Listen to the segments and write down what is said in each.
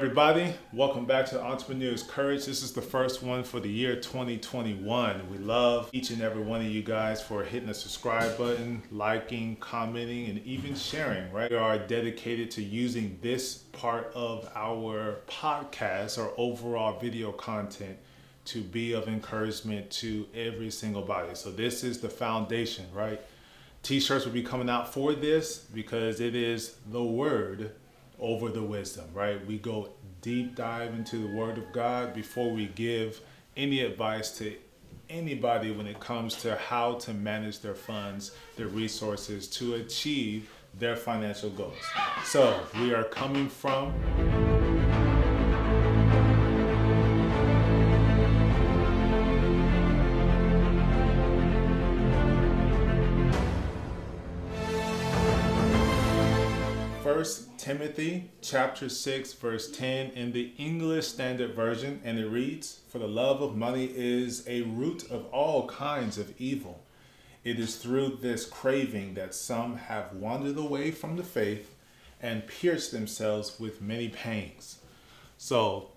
Everybody, welcome back to Entrepreneur's Courage. This is the first one for the year 2021. We love each and every one of you guys for hitting the subscribe button, liking, commenting, and even sharing, right? We are dedicated to using this part of our podcast or overall video content to be of encouragement to every single body. So this is the foundation, right? T-shirts will be coming out for this because it is the word over the wisdom, right? We go deep dive into the Word of God before we give any advice to anybody when it comes to how to manage their funds, their resources to achieve their financial goals. So we are coming from First Timothy chapter 6 verse 10 in the English Standard Version and it reads, For the love of money is a root of all kinds of evil. It is through this craving that some have wandered away from the faith and pierced themselves with many pangs. So,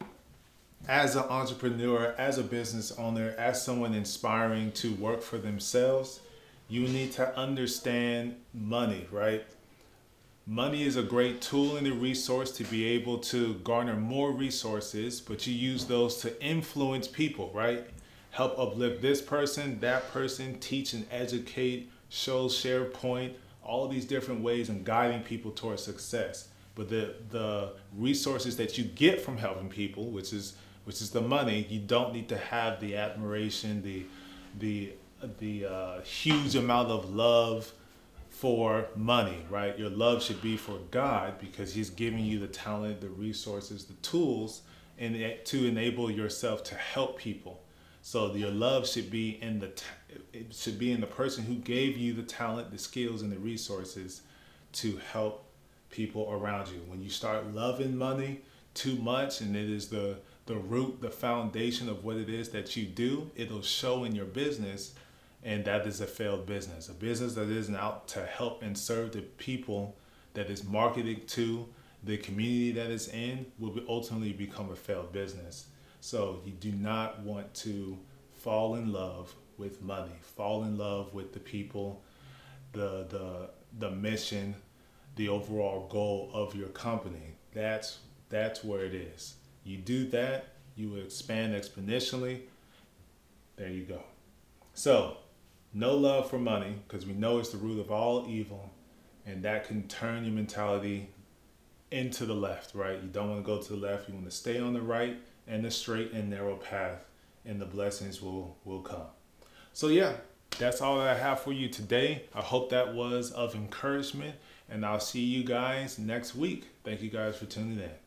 as an entrepreneur, as a business owner, as someone inspiring to work for themselves, you need to understand money, right? Money is a great tool and a resource to be able to garner more resources, but you use those to influence people, right? Help uplift this person, that person, teach and educate, show, share point, all these different ways and guiding people towards success. But the the resources that you get from helping people, which is which is the money, you don't need to have the admiration, the the the uh, huge amount of love for money, right? Your love should be for God because He's giving you the talent, the resources, the tools, and to enable yourself to help people. So your love should be in the it should be in the person who gave you the talent, the skills, and the resources to help people around you. When you start loving money too much, and it is the the root, the foundation of what it is that you do, it'll show in your business and that is a failed business. A business that isn't out to help and serve the people that is marketed to, the community that is in, will ultimately become a failed business. So you do not want to fall in love with money, fall in love with the people, the the the mission, the overall goal of your company. That's that's where it is. You do that, you will expand exponentially. There you go. So no love for money because we know it's the root of all evil and that can turn your mentality into the left right? You don't want to go to the left you want to stay on the right and the straight and narrow path and the blessings will will come. So yeah that's all that i have for you today. I hope that was of encouragement and i'll see you guys next week. Thank you guys for tuning in